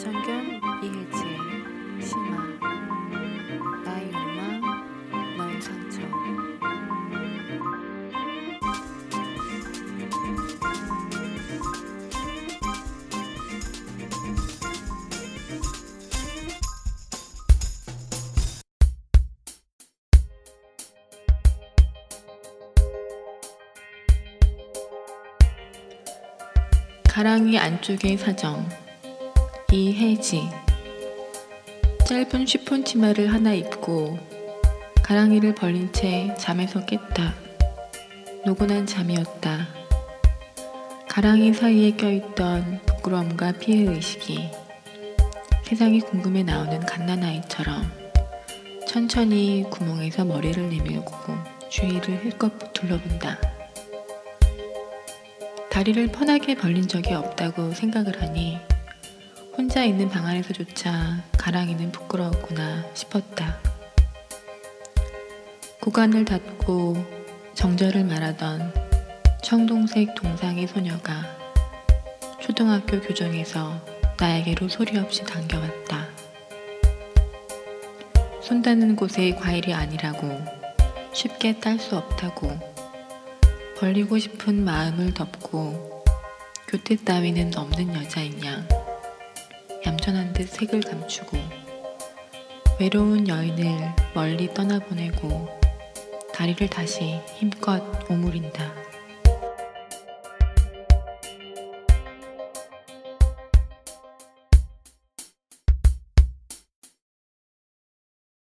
정견 이혜지의 심화 나의 욕망 너의 상처 가랑이 안쪽의 사정 이혜지 짧은 쉬폰 치마를 하나 입고 가랑이를 벌린 채 잠에서 깼다. 노곤한 잠이었다. 가랑이 사이에 껴있던 부끄러움과 피해의식이 세상이 궁금해 나오는 갓난아이처럼 천천히 구멍에서 머리를 내밀고 주위를 힐끗 둘러본다. 다리를 편하게 벌린 적이 없다고 생각을 하니 혼자 있는 방 안에서조차 가랑이는 부끄러웠구나 싶었다. 구간을 닫고 정절을 말하던 청동색 동상의 소녀가 초등학교 교정에서 나에게로 소리 없이 당겨왔다. 손 닿는 곳에 과일이 아니라고 쉽게 딸 수 없다고 벌리고 싶은 마음을 덮고 교태 따위는 없는 여자인 양 얌전한 듯 색을 감추고 외로운 여인을 멀리 떠나보내고 다리를 다시 힘껏 오므린다.